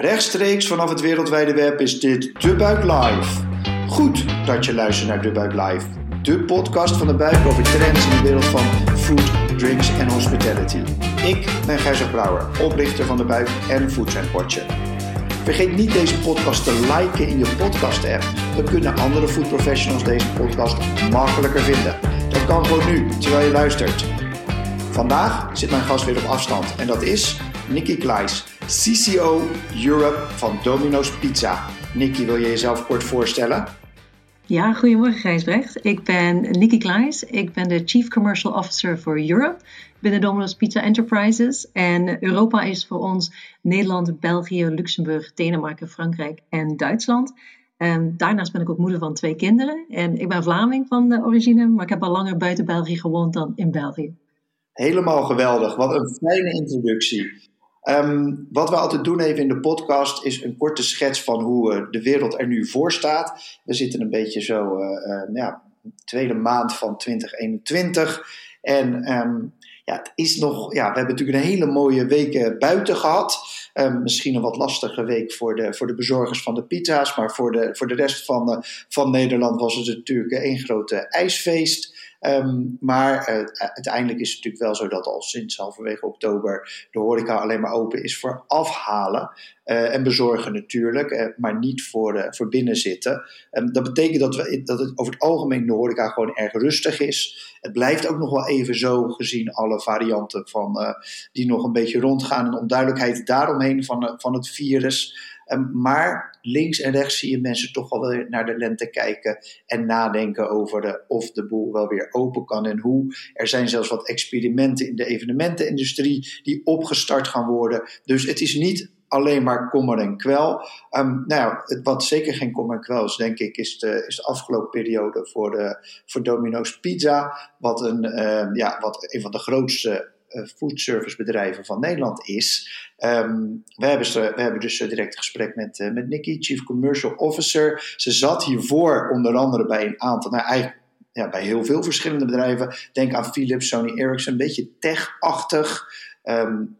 Rechtstreeks vanaf het wereldwijde web is dit De Buik Live. Goed dat je luistert naar De Buik Live, de podcast van de buik over trends in de wereld van food, drinks en hospitality. Ik ben Gijzer Brouwer, oprichter van de buik en Foodtrend Watcher. Vergeet niet deze podcast te liken in je podcast-app. Dan kunnen andere food professionals deze podcast makkelijker vinden. Dat kan gewoon nu, terwijl je luistert. Vandaag zit mijn gast weer op afstand en dat is Nicky Kleis, CCO Europe van Domino's Pizza. Nicky, wil je jezelf kort voorstellen? Ja, goedemorgen Gijsbrecht. Ik ben Nicky Kleis. Ik ben de Chief Commercial Officer voor Europe binnen Domino's Pizza Enterprises. En Europa is voor ons Nederland, België, Luxemburg, Denemarken, Frankrijk en Duitsland. En daarnaast ben ik ook moeder van twee kinderen. En ik ben Vlaming van de origine, maar ik heb al langer buiten België gewoond dan in België. Helemaal geweldig. Wat een fijne introductie. Ehm, wat we altijd doen even in de podcast is een korte schets van hoe uh, de wereld er nu voor staat. We zitten een beetje zo, uh, uh, ja, tweede maand van 2021. En um, ja, het is nog, ja, we hebben natuurlijk een hele mooie week buiten gehad. Um, misschien een wat lastige week voor de, voor de bezorgers van de pizza's. Maar voor de, voor de rest van, van Nederland was het natuurlijk één grote ijsfeest. Um, maar uh, uiteindelijk is het natuurlijk wel zo dat al sinds halverwege oktober de horeca alleen maar open is voor afhalen. Uh, en bezorgen natuurlijk, maar niet voor, voor binnenzitten. Um, dat betekent dat, we, dat het over het algemeen de horeca gewoon erg rustig is. Het blijft ook nog wel even zo gezien alle varianten van, die nog een beetje rondgaan en onduidelijkheid daaromheen van, van het virus. Um, maar links en rechts zie je mensen toch wel weer naar de lente kijken en nadenken over de, of de boel wel weer open kan en hoe. Er zijn zelfs wat experimenten in de evenementenindustrie die opgestart gaan worden. Dus het is niet alleen maar kommer en kwel. Um, nou ja, wat zeker geen kommer en kwel is, denk ik, is de, is de afgelopen periode voor, de, voor Domino's Pizza. Wat een, uh, ja, wat een van de grootste foodservicebedrijven van Nederland is. Um, we, hebben hebben dus direct een gesprek met, uh, met Nikki, Chief Commercial Officer. Ze zat hiervoor onder andere bij een aantal, nou eigenlijk ja, bij heel veel verschillende bedrijven. Denk aan Philips, Sony Ericsson, een beetje tech-achtig. En,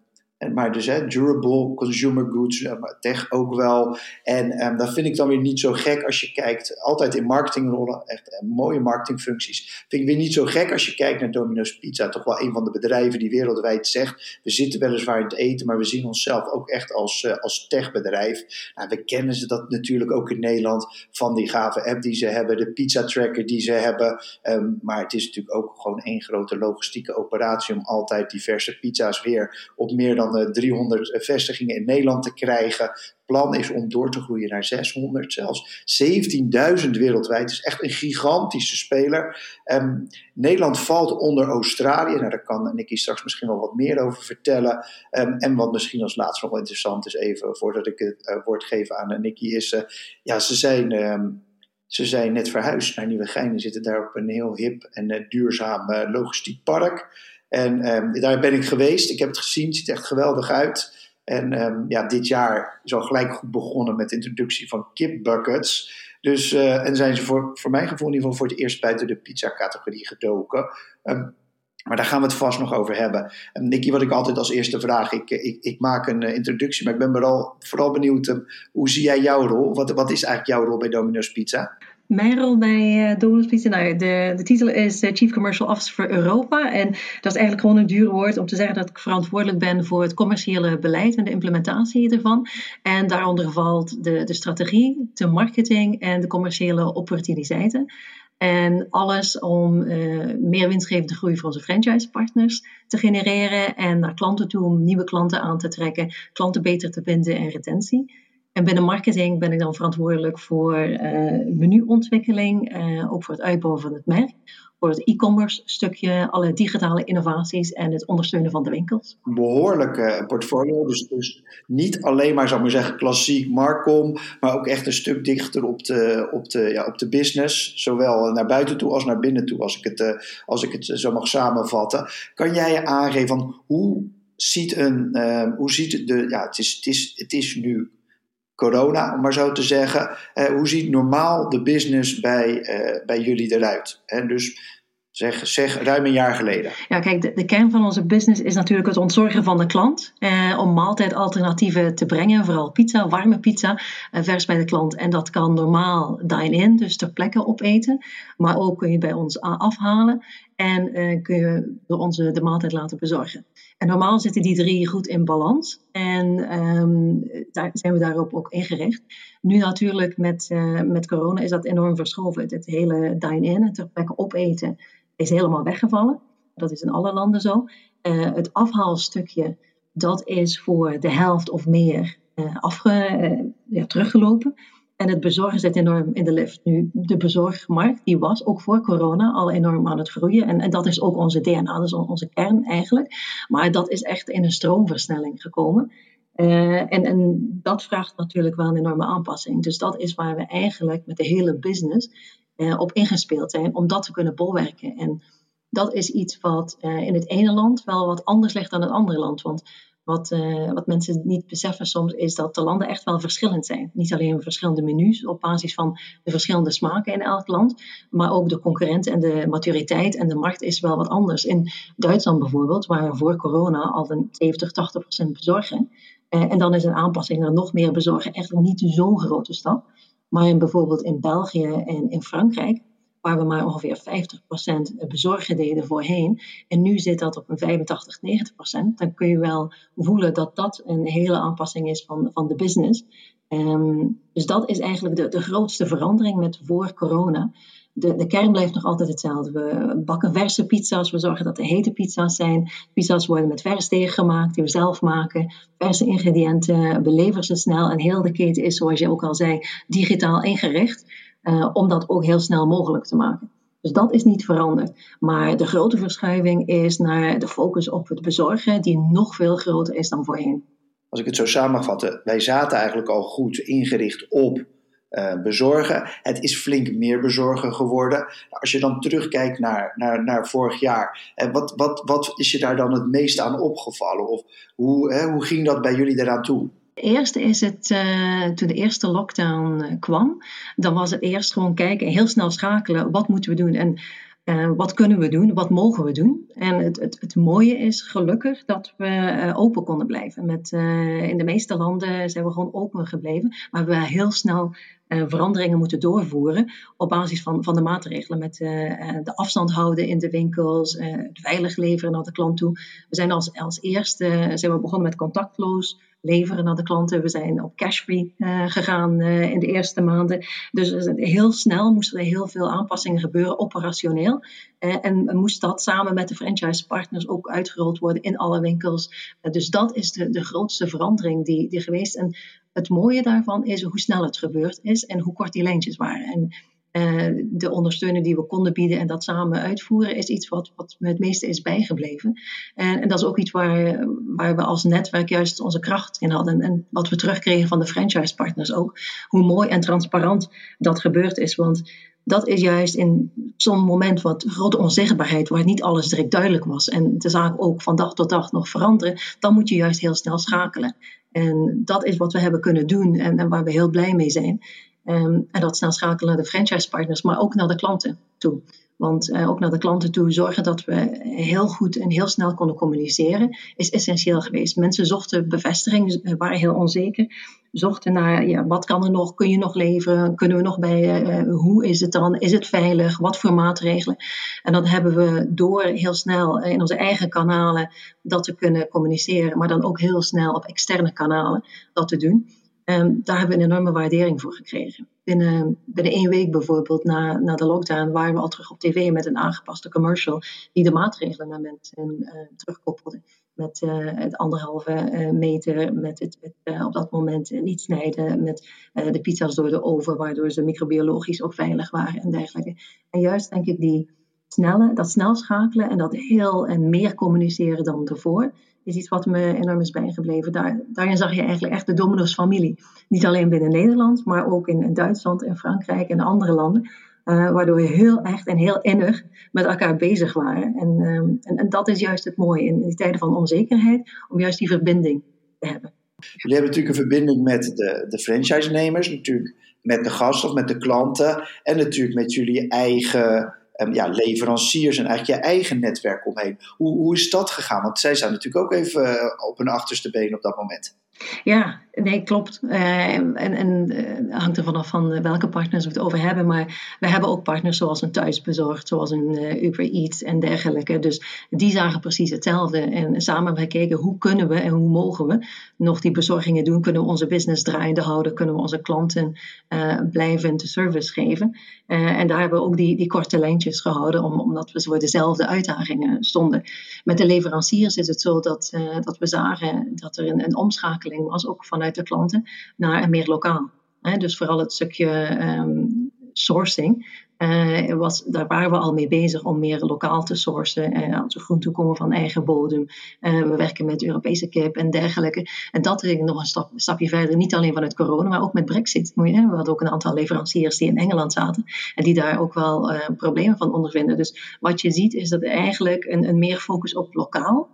maar dus hè, durable consumer goods, tech ook wel. En um, dat vind ik dan weer niet zo gek als je kijkt, altijd in marketingrollen, echt uh, mooie marketingfuncties. Vind ik weer niet zo gek als je kijkt naar Domino's Pizza, toch wel een van de bedrijven die wereldwijd zegt, we zitten weliswaar in het eten, maar we zien onszelf ook echt als, uh, als techbedrijf. Nou, we kennen ze dat natuurlijk ook in Nederland van die gave app die ze hebben, de pizza tracker die ze hebben. Um, maar het is natuurlijk ook gewoon één grote logistieke operatie om altijd diverse pizza's weer op meer dan 300 eh, vestigingen in Nederland te krijgen. Plan is om door te groeien naar 600, zelfs 17.000 wereldwijd. Het is echt een gigantische speler. Um, Nederland valt onder Australië. Nou, daar kan Nicky straks misschien wel wat meer over vertellen. Um, en wat misschien als laatste nog wel interessant is, even voordat ik het uh, woord geef aan uh, Nicky, is: ja, ze zijn. Um, ze zijn net verhuisd naar Nieuwegein en zitten daar op een heel hip en duurzaam logistiek park. En um, daar ben ik geweest. Ik heb het gezien. Het ziet echt geweldig uit. En um, ja, dit jaar is al gelijk goed begonnen met de introductie van kipbuckets. Dus, uh, en zijn ze voor, voor mijn gevoel in ieder geval voor het eerst buiten de pizza-categorie gedoken. Um, maar daar gaan we het vast nog over hebben. En Nicky, wat ik altijd als eerste vraag, ik, ik, ik maak een uh, introductie, maar ik ben vooral, vooral benieuwd, hoe zie jij jouw rol? Wat, wat is eigenlijk jouw rol bij Domino's Pizza? Mijn rol bij uh, Domino's Pizza, nou, de, de titel is uh, Chief Commercial Officer voor Europa. En dat is eigenlijk gewoon een duur woord om te zeggen dat ik verantwoordelijk ben voor het commerciële beleid en de implementatie ervan. En daaronder valt de, de strategie, de marketing en de commerciële opportuniteiten. En alles om uh, meer winstgevende groei voor onze franchisepartners te genereren en naar klanten toe om nieuwe klanten aan te trekken, klanten beter te binden en retentie. En binnen marketing ben ik dan verantwoordelijk voor uh, menuontwikkeling, uh, ook voor het uitbouwen van het merk, voor het e-commerce stukje, alle digitale innovaties en het ondersteunen van de winkels. Een behoorlijke portfolio, dus, dus niet alleen maar, zou ik maar zeggen, klassiek Marcom, maar ook echt een stuk dichter op de, op de, ja, op de business, zowel naar buiten toe als naar binnen toe, als ik het, als ik het zo mag samenvatten. Kan jij aangeven van hoe ziet een, hoe ziet de, ja, het is, het is, het is nu corona, om maar zo te zeggen. Eh, hoe ziet normaal de business bij, uh, bij jullie eruit? En dus Zeg, zeg ruim een jaar geleden. Ja, kijk, de, kern van onze business is natuurlijk het ontzorgen van de klant. Eh, om maaltijdalternatieven te brengen, vooral pizza, warme pizza, eh, vers bij de klant. En dat kan normaal dine-in, dus ter plekke opeten. Maar ook kun je bij ons afhalen en eh, kun je door onze de maaltijd laten bezorgen. En normaal zitten die drie goed in balans. En ehm, daar zijn we daarop ook ingericht. Nu natuurlijk met, uh, met corona is dat enorm verschoven. Het hele dine-in, ter plekke opeten is helemaal weggevallen. Dat is in alle landen zo. Uh, het afhaalstukje, dat is voor de helft of meer ja, teruggelopen. En het bezorgen zit enorm in de lift. Nu, de bezorgmarkt, die was ook voor corona al enorm aan het groeien. En, en dat is ook onze DNA, dat is onze kern eigenlijk. Maar dat is echt in een stroomversnelling gekomen. en, en dat vraagt natuurlijk wel een enorme aanpassing. Dus dat is waar we eigenlijk met de hele business uh, op ingespeeld zijn om dat te kunnen bolwerken. En dat is iets wat uh, in het ene land wel wat anders ligt dan het andere land. Want wat, uh, wat mensen niet beseffen soms is dat de landen echt wel verschillend zijn. Niet alleen verschillende menus op basis van de verschillende smaken in elk land, maar ook de concurrenten en de maturiteit en de markt is wel wat anders. In Duitsland bijvoorbeeld, waar we voor corona al een 70, 80 procent bezorgen. en dan is een aanpassing naar nog meer bezorgen echt niet zo'n grote stap. Maar in, bijvoorbeeld in België en in Frankrijk, waar we maar ongeveer 50% bezorgen deden voorheen, en nu zit dat op een 85, 90%, dan kun je wel voelen dat dat een hele aanpassing is van, van de business. Um, dus dat is eigenlijk de, de grootste verandering met voor corona de, de kern blijft nog altijd hetzelfde. We bakken verse pizza's, we zorgen dat er hete pizza's zijn. Pizza's worden met vers deeg gemaakt, die we zelf maken. Verse ingrediënten, we leveren ze snel. En heel de keten is, zoals je ook al zei, digitaal ingericht. Uh, om dat ook heel snel mogelijk te maken. Dus dat is niet veranderd. Maar de grote verschuiving is naar de focus op het bezorgen, die nog veel groter is dan voorheen. Als ik het zo samenvatte, wij zaten eigenlijk al goed ingericht op uh, bezorgen. Het is flink meer bezorgen geworden. Als je dan terugkijkt naar, naar, naar vorig jaar, uh, wat, wat, wat is je daar dan het meest aan opgevallen? Of hoe, hè, hoe ging dat bij jullie eraan toe? Eerste is het, uh, toen de eerste lockdown kwam, dan was het eerst gewoon kijken en heel snel schakelen. Wat moeten we doen? En uh, wat kunnen we doen? Wat mogen we doen? En het, het, het mooie is gelukkig dat we uh, open konden blijven. Met, uh, in de meeste landen zijn we gewoon open gebleven. Maar we hebben heel snel veranderingen moeten doorvoeren op basis van, van de maatregelen. Met de afstand houden in de winkels, het veilig leveren naar de klant toe. We zijn als, als eerste zijn we begonnen met contactloos leveren naar de klanten. We zijn op cashfree uh, gegaan uh, in de eerste maanden. Dus heel snel moesten er heel veel aanpassingen gebeuren, operationeel. Uh, en moest dat samen met de franchise partners ook uitgerold worden in alle winkels. dus dat is de, de grootste verandering die, die geweest. En het mooie daarvan is hoe snel het gebeurd is en hoe kort die lijntjes waren. En uh, de ondersteuning die we konden bieden en dat samen uitvoeren, is iets wat, wat me het meeste is bijgebleven. En, en dat is ook iets waar, waar we als netwerk juist onze kracht in hadden. En wat we terugkregen van de franchise partners ook. Hoe mooi en transparant dat gebeurd is. Want dat is juist in zo'n moment wat grote onzichtbaarheid, waar niet alles direct duidelijk was. En de zaak ook van dag tot dag nog veranderen. Dan moet je juist heel snel schakelen. En dat is wat we hebben kunnen doen en, en waar we heel blij mee zijn. Um, en dat snel schakelen naar de franchise partners, maar ook naar de klanten toe. Want uh, ook naar de klanten toe zorgen dat we heel goed en heel snel konden communiceren, is essentieel geweest. Mensen zochten bevestiging, waren heel onzeker. Zochten naar ja, wat kan er nog, kun je nog leveren, kunnen we nog bij, uh, hoe is het dan, is het veilig, wat voor maatregelen. En dat hebben we door heel snel in onze eigen kanalen dat te kunnen communiceren, maar dan ook heel snel op externe kanalen dat te doen. Um, daar hebben we een enorme waardering voor gekregen. Binnen, binnen één week bijvoorbeeld na, na de lockdown waren we al terug op tv met een aangepaste commercial die de maatregelen naar mensen uh, terugkoppelde. Met uh, het anderhalve uh, meter, met het, op dat moment niet snijden, met de pizza's door de oven, waardoor ze microbiologisch ook veilig waren en dergelijke. En juist denk ik die snelle, dat snel schakelen en dat heel en meer communiceren dan ervoor, is iets wat me enorm is bijgebleven. Daar, daarin zag je eigenlijk echt de Domino's familie. Niet alleen binnen Nederland, maar ook in, Duitsland en Frankrijk en andere landen. Uh, waardoor we heel echt en heel innig met elkaar bezig waren. En, um, en, en, dat is juist het mooie in die tijden van onzekerheid, om juist die verbinding te hebben. Jullie hebben natuurlijk een verbinding met de, de franchise-nemers, natuurlijk met de gasten of met de klanten en natuurlijk met jullie eigen um, ja, leveranciers en eigenlijk je eigen netwerk omheen. Hoe, hoe is dat gegaan? Want zij zijn natuurlijk ook even op hun achterste been op dat moment. Ja, nee, klopt. Uh, en en uh, hangt er vanaf van welke partners we het over hebben. Maar we hebben ook partners zoals een Thuisbezorgd, zoals een Uber Eats en dergelijke. Dus die zagen precies hetzelfde. En samen hebben we gekeken hoe kunnen we en hoe mogen we nog die bezorgingen doen. Kunnen we onze business draaiende houden? Kunnen we onze klanten blijvend service geven? en daar hebben we ook die, die korte lijntjes gehouden, om, omdat we voor dezelfde uitdagingen stonden. Met de leveranciers is het zo dat, dat we zagen dat er een, een omschakeling was, ook vanuit de klanten, naar een meer lokaal. dus vooral het stukje ehm, sourcing, uh, was, daar waren we al mee bezig om meer lokaal te sourcen. Uh, als we groenten komen van eigen bodem. Uh, we werken met Europese kip en dergelijke. En dat ging nog een stap, stapje verder. Niet alleen vanuit corona, maar ook met Brexit. We hadden ook een aantal leveranciers die in Engeland zaten. En die daar ook wel problemen van ondervinden. Dus wat je ziet is dat eigenlijk een, een meer focus op lokaal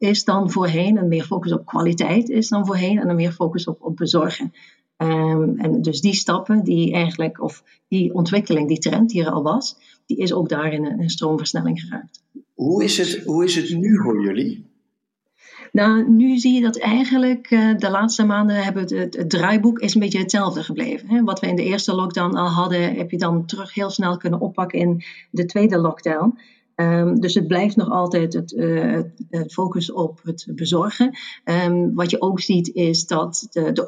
is dan voorheen. En meer focus op kwaliteit is dan voorheen. En een meer focus op, op bezorgen. Um, en dus die stappen, die eigenlijk, of die ontwikkeling, die trend die er al was, die is ook daarin een, een stroomversnelling geraakt. Hoe is, het, hoe is het nu voor jullie? Nou, nu zie je dat eigenlijk uh, de laatste maanden hebben het, het, het, draaiboek is een beetje hetzelfde gebleven. Hè? Wat we in de eerste lockdown al hadden, heb je dan terug heel snel kunnen oppakken in de tweede lockdown. Ehm, dus het blijft nog altijd het, uh, het focus op het bezorgen. Um, wat je ook ziet is dat de, de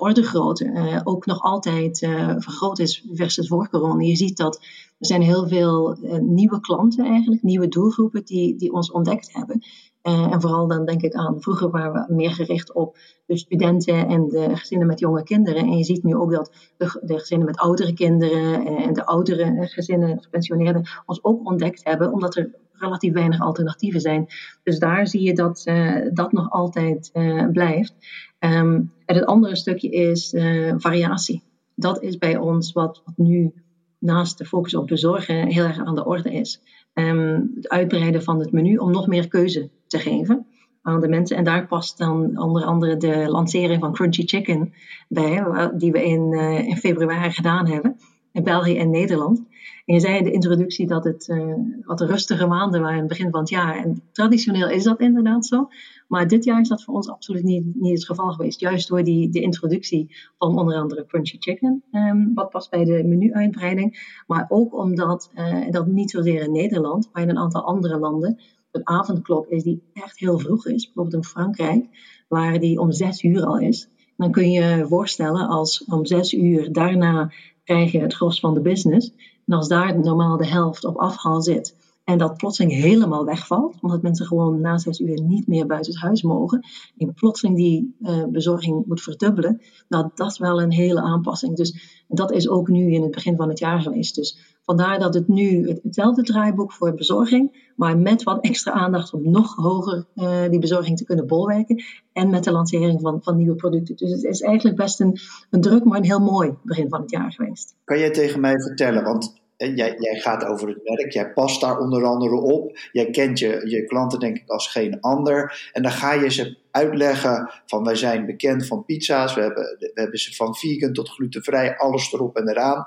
uh, ook nog altijd uh, vergroot is versus voor corona. Je ziet dat er zijn heel veel nieuwe klanten eigenlijk, nieuwe doelgroepen die, die ons ontdekt hebben. En vooral dan denk ik aan vroeger waren we meer gericht op de studenten en de gezinnen met jonge kinderen. En je ziet nu ook dat de, de gezinnen met oudere kinderen en de oudere gezinnen, gepensioneerden, ons ook ontdekt hebben, omdat er relatief weinig alternatieven zijn. Dus daar zie je dat uh, dat nog altijd blijft. Um, en het andere stukje is variatie. Dat is bij ons wat, wat, nu naast de focus op bezorgen heel erg aan de orde is. Um, het uitbreiden van het menu om nog meer keuze te geven aan de mensen. En daar past dan onder andere de lancering van Crunchy Chicken bij, die we in, in februari gedaan hebben in België en Nederland. En je zei in de introductie dat het uh, wat rustige maanden waren in het begin van het jaar. En traditioneel is dat inderdaad zo. Maar dit jaar is dat voor ons absoluut niet, niet het geval geweest. Juist door die, de introductie van onder andere Crunchy Chicken, um, wat past bij de menu-uitbreiding. Maar ook omdat, uh, dat niet zozeer in Nederland, maar in een aantal andere landen, een avondklok is die echt heel vroeg is. Bijvoorbeeld in Frankrijk, waar die om zes uur al is. Dan kun je je voorstellen als om zes uur daarna krijg je het gros van de business. En als daar normaal de helft op afhaal zit en dat plotseling helemaal wegvalt, omdat mensen gewoon na zes uur niet meer buiten het huis mogen, en plotseling die uh, bezorging moet verdubbelen, nou dat is wel een hele aanpassing. Dus dat is ook nu in het begin van het jaar geweest. Dus vandaar dat het nu hetzelfde draaiboek voor bezorging, maar met wat extra aandacht om nog hoger uh, die bezorging te kunnen bolwerken en met de lancering van, van nieuwe producten. Dus het is eigenlijk best een, een druk, maar een heel mooi begin van het jaar geweest. Kan jij tegen mij vertellen, want Jij, jij, gaat over het merk, jij past daar onder andere op. Jij kent je, je klanten denk ik als geen ander. En dan ga je ze uitleggen van wij zijn bekend van pizza's. We hebben, we hebben ze van vegan tot glutenvrij, alles erop en eraan.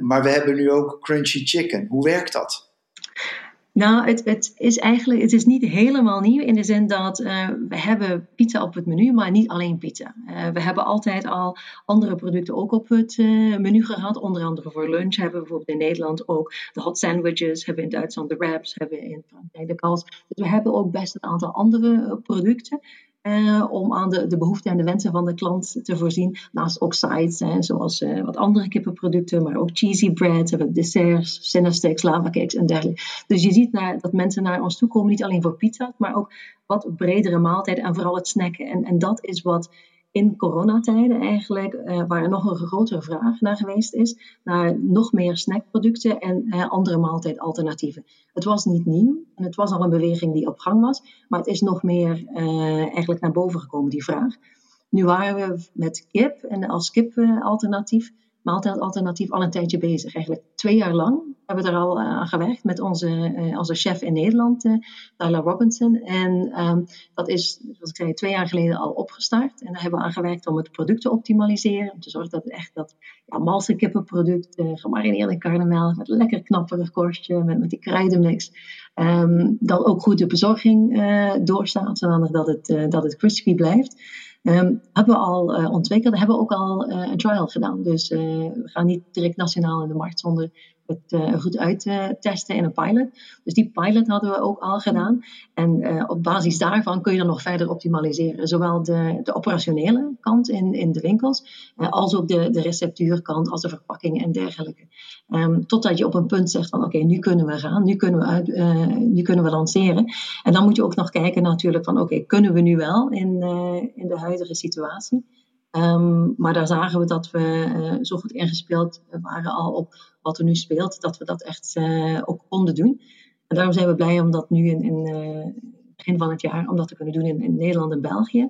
maar we hebben nu ook crunchy chicken. Hoe werkt dat? Nou, het, het, is eigenlijk het is niet helemaal nieuw in de zin dat uh, we hebben pizza op het menu, maar niet alleen pizza. Uh, we hebben altijd al andere producten ook op het uh, menu gehad. Onder andere voor lunch hebben we bijvoorbeeld in Nederland ook de hot sandwiches, hebben in Duitsland de wraps, hebben in Frankrijk de kals. Dus we hebben ook best een aantal andere producten. Om aan de, de behoeften en de wensen van de klant te voorzien. Naast ook sides, hè, zoals uh, wat andere kippenproducten, maar ook cheesy bread, hebben desserts, lava cakes en dergelijke. Dus je ziet dat mensen naar ons toe komen, niet alleen voor pizza, maar ook wat bredere maaltijden en vooral het snacken. En, en dat is wat in coronatijden eigenlijk, uh, waar er nog een grotere vraag naar geweest is, naar nog meer snackproducten en andere maaltijdalternatieven. Het was niet nieuw en het was al een beweging die op gang was, maar het is nog meer uh, eigenlijk naar boven gekomen, die vraag. Nu waren we met kip en als kipalternatief maaltijdalternatief al een tijdje bezig. Eigenlijk twee jaar lang hebben we er al aan gewerkt met onze, onze chef in Nederland, Tyler Robinson. En ehm, dat is, zoals ik zei, twee jaar geleden al opgestart. En daar hebben we aan gewerkt om het product te optimaliseren. Om te zorgen dat het echt dat ja, malse kippenproduct, uh, gemarineerde karnemelk, met lekker knapperig korstje, met, met die kruidenmix. Um, dan ook goed de bezorging uh, doorstaat, zodat dat het, dat het crispy blijft. Um, hebben we al uh, ontwikkeld, hebben we ook al uh, een trial gedaan. Dus uh, we gaan niet direct nationaal in de markt zonder het goed uit te testen in een pilot. Dus die pilot hadden we ook al gedaan. En op basis daarvan kun je dan nog verder optimaliseren. Zowel de, de operationele kant in, in de winkels, als ook de, de receptuurkant, als de verpakkingen en dergelijke. Um, totdat je op een punt zegt van oké, nu kunnen we gaan, nu kunnen we, nu kunnen we lanceren. En dan moet je ook nog kijken natuurlijk van oké, kunnen we nu wel in, in de huidige situatie. Um, maar daar zagen we dat we uh, zo goed ingespeeld waren al op wat er nu speelt, dat we dat echt uh, ook konden doen. En daarom zijn we blij om dat nu in, in uh, begin van het jaar, om dat te kunnen doen in, Nederland en België.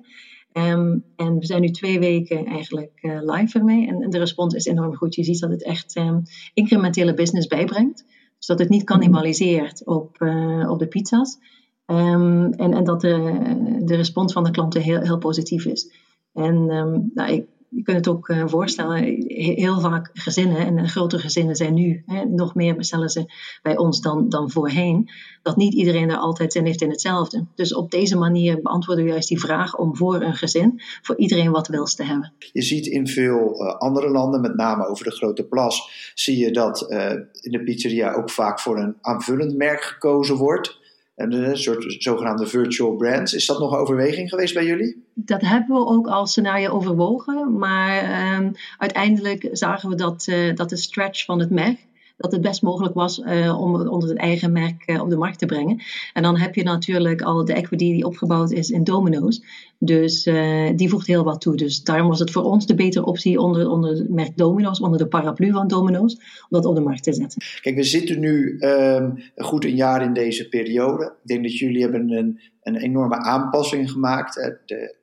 Um, en we zijn nu twee weken eigenlijk live ermee. En, de respons is enorm goed. Je ziet dat het echt um, incrementele business bijbrengt. Dus dat het niet cannibaliseert op, op de pizza's. En, en dat de, de respons van de klanten heel, heel positief is. En um, nou, ik, je kunt het ook uh, voorstellen, heel vaak gezinnen, en grote gezinnen zijn nu, hè, nog meer bestellen ze bij ons dan, dan voorheen, dat niet iedereen er altijd zin heeft in hetzelfde. Dus op deze manier beantwoorden we juist die vraag om voor een gezin, voor iedereen wat wils te hebben. Je ziet in veel uh, andere landen, met name over de Grote Plas, zie je dat uh, in de pizzeria ook vaak voor een aanvullend merk gekozen wordt. Een soort zogenaamde virtual brands. Is dat nog een overweging geweest bij jullie? Dat hebben we ook als scenario overwogen. Maar um, uiteindelijk zagen we dat, uh, dat de stretch van het merk dat het best mogelijk was uh, om onder het eigen merk uh, op de markt te brengen. En dan heb je natuurlijk al de equity die opgebouwd is in Domino's. Dus uh, die voegt heel wat toe. Dus daarom was het voor ons de betere optie onder, onder het merk Domino's, onder de paraplu van Domino's, om dat op de markt te zetten. Kijk, we zitten nu um, goed een jaar in deze periode. Ik denk dat jullie hebben een, een enorme aanpassing gemaakt. De,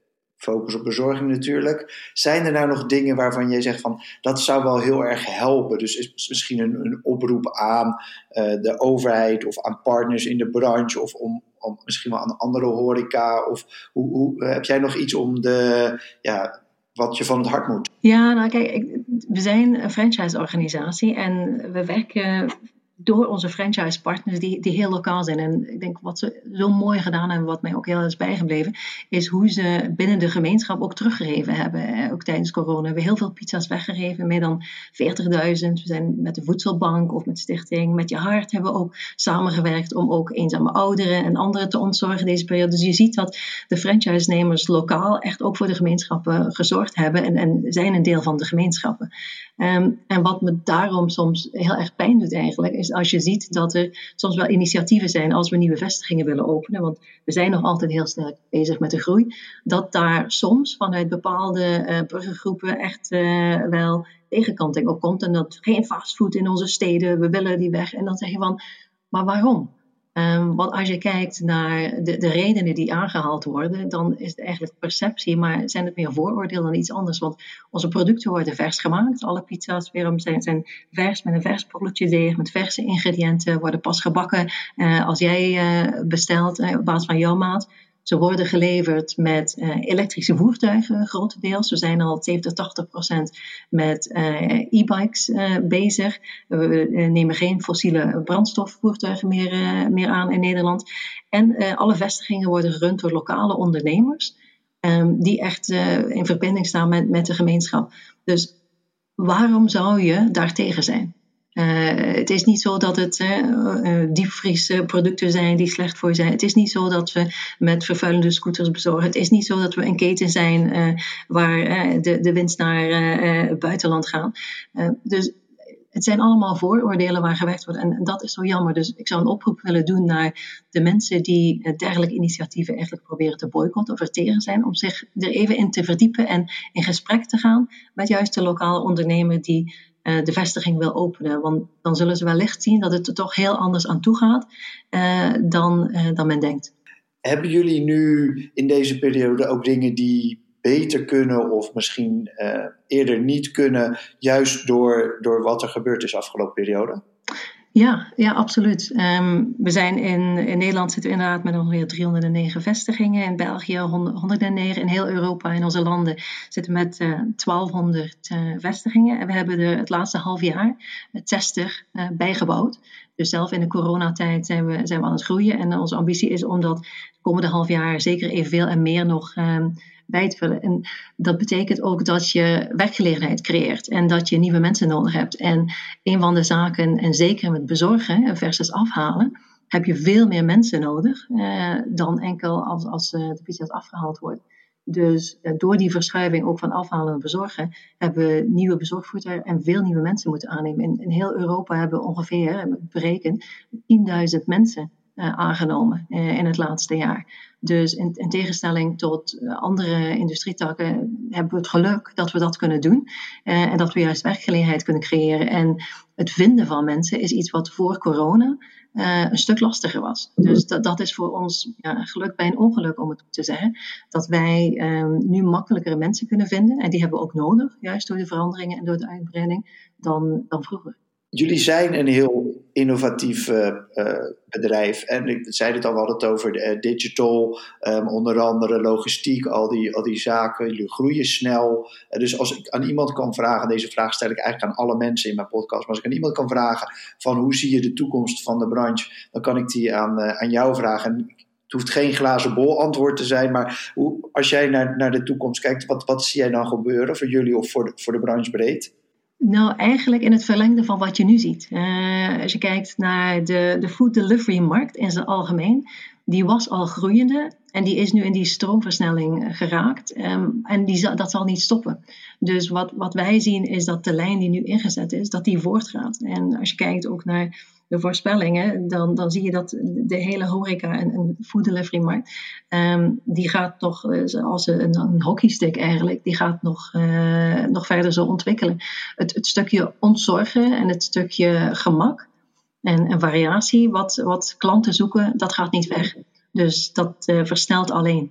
focus op bezorging natuurlijk. Zijn er nou nog dingen waarvan jij zegt van dat zou wel heel erg helpen? Dus is misschien een, een oproep aan uh, de overheid of aan partners in de branche of om, om misschien wel aan andere horeca? Of hoe, hoe, heb jij nog iets om de, ja, wat je van het hart moet? Ja, nou kijk, we zijn een franchise-organisatie en we werken door onze franchise partners die, die heel lokaal zijn. En ik denk wat ze zo mooi gedaan hebben, wat mij ook heel erg is bijgebleven, is hoe ze binnen de gemeenschap ook teruggegeven hebben. Ook tijdens corona hebben we heel veel pizza's weggegeven, meer dan 40.000. We zijn met de Voedselbank of met Stichting Met Je Hart hebben we ook samengewerkt om ook eenzame ouderen en anderen te ontzorgen deze periode. Dus je ziet dat de franchise-nemers lokaal echt ook voor de gemeenschappen gezorgd hebben en, en zijn een deel van de gemeenschappen. Um, en wat me daarom soms heel erg pijn doet eigenlijk, is als je ziet dat er soms wel initiatieven zijn als we nieuwe vestigingen willen openen, want we zijn nog altijd heel sterk bezig met de groei, dat daar soms vanuit bepaalde uh, burgergroepen echt uh, wel tegenkanting op komt en dat geen fastfood in onze steden, we willen die weg. En dan zeg je van, maar waarom? Um, want als je kijkt naar de, de, redenen die aangehaald worden, dan is het eigenlijk perceptie, maar zijn het meer vooroordelen dan iets anders. Want onze producten worden vers gemaakt. Alle pizza's weer zijn, zijn vers met een vers polletje deeg, met verse ingrediënten, worden pas gebakken uh, als jij uh, bestelt uh, op basis van jouw maat. Ze worden geleverd met uh, elektrische voertuigen grotendeels. We zijn al 70, 80 procent met uh, e-bikes uh, bezig. We nemen geen fossiele brandstofvoertuigen meer, meer aan in Nederland. En alle vestigingen worden gerund door lokale ondernemers. Um, die echt in verbinding staan met, met de gemeenschap. Dus waarom zou je daartegen zijn? Uh, het is niet zo dat het uh, diepvriesproducten zijn die slecht voor zijn. Het is niet zo dat we met vervuilende scooters bezorgen. Het is niet zo dat we een keten zijn uh, waar de, de winst naar het buitenland gaat. dus het zijn allemaal vooroordelen waar gewerkt wordt. En dat is zo jammer. Dus ik zou een oproep willen doen naar de mensen die dergelijke initiatieven eigenlijk proberen te boycotten of er tegen zijn. Om zich er even in te verdiepen en in gesprek te gaan met juist de lokale ondernemer die de vestiging wil openen. Want dan zullen ze wellicht zien dat het er toch heel anders aan toe gaat uh, dan, uh, dan men denkt. Hebben jullie nu in deze periode ook dingen die beter kunnen of misschien eerder niet kunnen, juist door, door wat er gebeurd is afgelopen periode? Ja, ja absoluut. Um, we zijn in, in Nederland zitten we inderdaad met ongeveer 309 vestigingen. In België 109. In heel Europa, in onze landen, zitten we met uh, 1200 uh, vestigingen. En we hebben er het laatste half jaar 60 uh, bijgebouwd. Dus zelf in de coronatijd zijn we, zijn we aan het groeien. En onze ambitie is om dat komende half jaar zeker evenveel en meer nog um, bij te vullen. En dat betekent ook dat je werkgelegenheid creëert en dat je nieuwe mensen nodig hebt. En een van de zaken, en zeker met bezorgen versus afhalen, heb je veel meer mensen nodig uh, dan enkel als, als uh, de pizza afgehaald wordt. Dus uh, door die verschuiving ook van afhalen en bezorgen, hebben we nieuwe bezorgvoertuigen en veel nieuwe mensen moeten aannemen. In, in heel Europa hebben we ongeveer, berekend, 10.000 mensen uh, aangenomen uh, in het laatste jaar. Dus in, in tegenstelling tot uh, andere industrietakken hebben we het geluk dat we dat kunnen doen en dat we juist werkgelegenheid kunnen creëren. En het vinden van mensen is iets wat voor corona een stuk lastiger was. Dus dat, dat is voor ons ja, geluk bij een ongeluk, om het te zeggen. Dat wij um, nu makkelijkere mensen kunnen vinden. En die hebben we ook nodig, juist door de veranderingen en door de uitbreiding, dan, dan vroeger. Jullie zijn een heel innovatief uh, bedrijf. En ik zei het al, we hadden het over uh, digital, um, onder andere logistiek, al die, al die zaken. Jullie groeien snel. dus als ik aan iemand kan vragen, deze vraag stel ik eigenlijk aan alle mensen in mijn podcast. Maar als ik aan iemand kan vragen van hoe zie je de toekomst van de branche, dan kan ik die aan, aan jou vragen. En het hoeft geen glazen bol antwoord te zijn, maar hoe, als jij naar, naar de toekomst kijkt, wat, wat zie jij dan gebeuren voor jullie of voor voor de branche breed? Nou, eigenlijk in het verlengde van wat je nu ziet. Uh, als je kijkt naar de, de food delivery markt in zijn algemeen, die was al groeiende en die is nu in die stroomversnelling geraakt. Um, en die, dat zal niet stoppen. Dus wat, wat wij zien is dat de lijn die nu ingezet is, dat die voortgaat. En als je kijkt ook naar voorspellingen, dan, dan zie je dat de hele horeca en, en food delivery markt, um, die gaat nog, eh, als een, een hockeystick eigenlijk, die gaat nog, uh, nog verder zo ontwikkelen. Het, het stukje ontzorgen en het stukje gemak en, en variatie wat, wat klanten zoeken, dat gaat niet weg. Dus dat uh, versnelt alleen.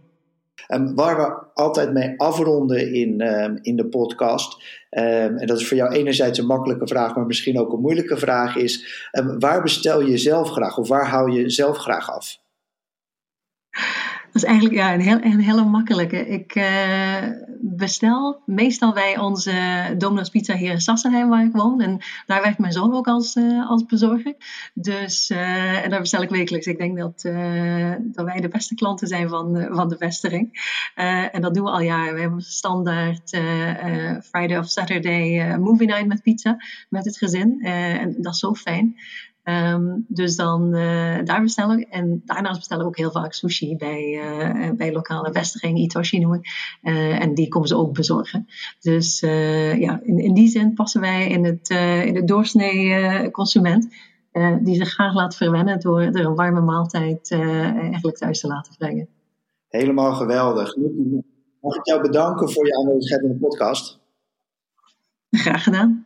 Um, waar we altijd mee afronden in, um, in de podcast, um, en dat is voor jou enerzijds een makkelijke vraag, maar misschien ook een moeilijke vraag, is waar bestel je zelf graag of waar hou je zelf graag af? Dat is eigenlijk ja, een, heel, een hele makkelijke. Ik uh, bestel meestal bij onze Domino's Pizza hier in Sassenheim, waar ik woon. En daar werkt mijn zoon ook als, uh, als bezorger. Dus, uh, en daar bestel ik wekelijks. Ik denk dat, dat wij de beste klanten zijn van, van de vestiging. en dat doen we al jaren. We hebben standaard Friday of Saturday movie night met pizza met het gezin. en dat is zo fijn. Um, dus dan uh, daar bestellen. En daarnaast bestellen we ook heel vaak sushi bij, uh, bij lokale vestigingen, Itoshi noemen. Uh, en die komen ze ook bezorgen. Dus ja, in, in die zin passen wij in het, in het doorsnee consument. die zich graag laat verwennen door er een warme maaltijd eigenlijk thuis te laten brengen. Helemaal geweldig. Mag ik jou bedanken voor je aanwezigheid in de podcast? Graag gedaan.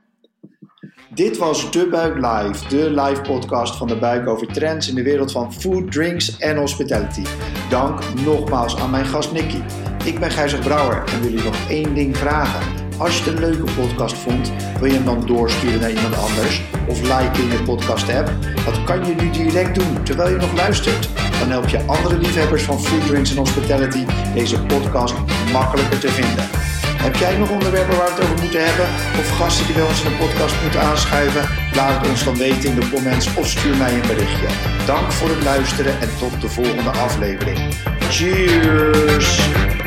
Dit was De Buik Live, de live podcast van De Buik over trends in de wereld van food, drinks en hospitality. Dank nogmaals aan mijn gast Nicky. Ik ben Gijzer Brouwer en wil je nog één ding vragen. Als je het een leuke podcast vond, wil je hem dan doorsturen naar iemand anders of liken in de podcast app? Dat kan je nu direct doen terwijl je nog luistert. Dan help je andere liefhebbers van food, drinks en hospitality deze podcast makkelijker te vinden. Heb jij nog onderwerpen waar we het over moeten hebben? Of gasten die bij ons in de podcast moeten aanschuiven? Laat het ons dan weten in de comments of stuur mij een berichtje. Dank voor het luisteren en tot de volgende aflevering. Cheers!